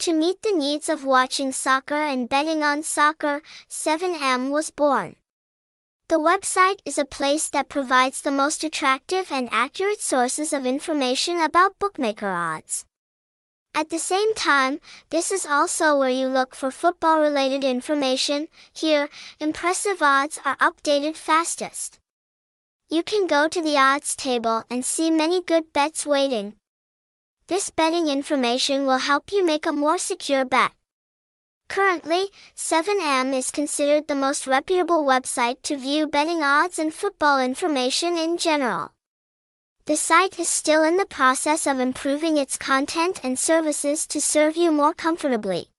To meet the needs of watching soccer and betting on soccer, 7M was born. The website is a place that provides the most attractive and accurate sources of information about bookmaker odds. At the same time, this is also where you look for football related information. Here, impressive odds are updated fastest. You can go to the odds table and see many good bets waiting. This betting information will help you make a more secure bet. Currently, 7M is considered the most reputable website to view betting odds and football information in general. The site is still in the process of improving its content and services to serve you more comfortably.